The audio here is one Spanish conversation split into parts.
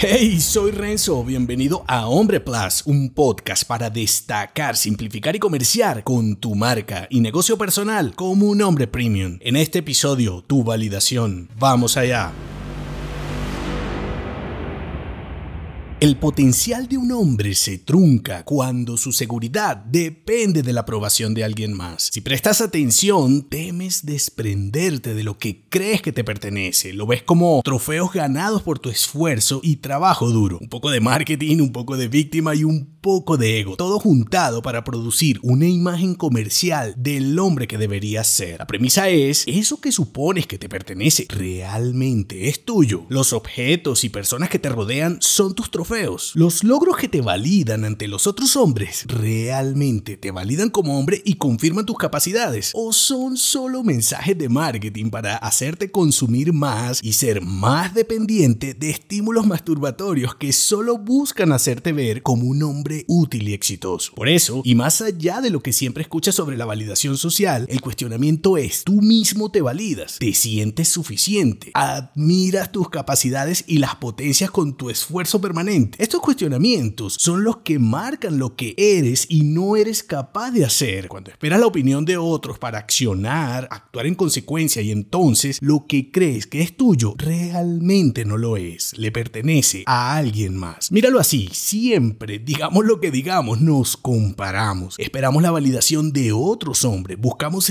Hey, soy Renzo, bienvenido a Hombre Plus, un podcast para destacar, simplificar y comerciar con tu marca y negocio personal como un hombre premium. En este episodio, tu validación. Vamos allá. El potencial de un hombre se trunca cuando su seguridad depende de la aprobación de alguien más. Si prestas atención, temes desprenderte de lo que crees que te pertenece. Lo ves como trofeos ganados por tu esfuerzo y trabajo duro. Un poco de marketing, un poco de víctima y un poco de ego. Todo juntado para producir una imagen comercial del hombre que deberías ser. La premisa es, ¿eso que supones que te pertenece realmente es tuyo? Los objetos y personas que te rodean son tus trofeos los logros que te validan ante los otros hombres realmente te validan como hombre y confirman tus capacidades o son solo mensajes de marketing para hacerte consumir más y ser más dependiente de estímulos masturbatorios que solo buscan hacerte ver como un hombre útil y exitoso. Por eso, y más allá de lo que siempre escuchas sobre la validación social, el cuestionamiento es, tú mismo te validas, te sientes suficiente, admiras tus capacidades y las potencias con tu esfuerzo permanente estos cuestionamientos son los que marcan lo que eres y no eres capaz de hacer. Cuando esperas la opinión de otros para accionar, actuar en consecuencia y entonces lo que crees que es tuyo realmente no lo es, le pertenece a alguien más. Míralo así, siempre, digamos lo que digamos, nos comparamos. Esperamos la validación de otros hombres, buscamos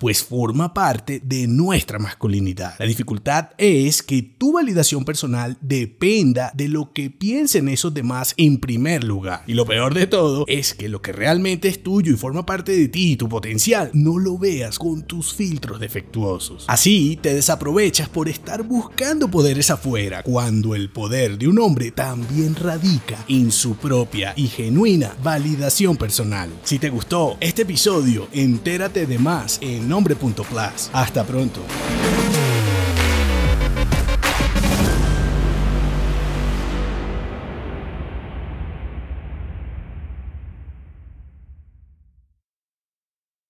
pues forma parte de nuestra masculinidad. La dificultad es que tu validación personal dependa de lo que piensen esos demás en primer lugar. Y lo peor de todo es que lo que realmente es tuyo y forma parte de ti y tu potencial, no lo veas con tus filtros defectuosos. Así te desaprovechas por estar buscando poderes afuera, cuando el poder de un hombre también radica en su propia y genuina validación personal. Si te gustó este episodio, entérate de más en nombre.plus. Hasta pronto.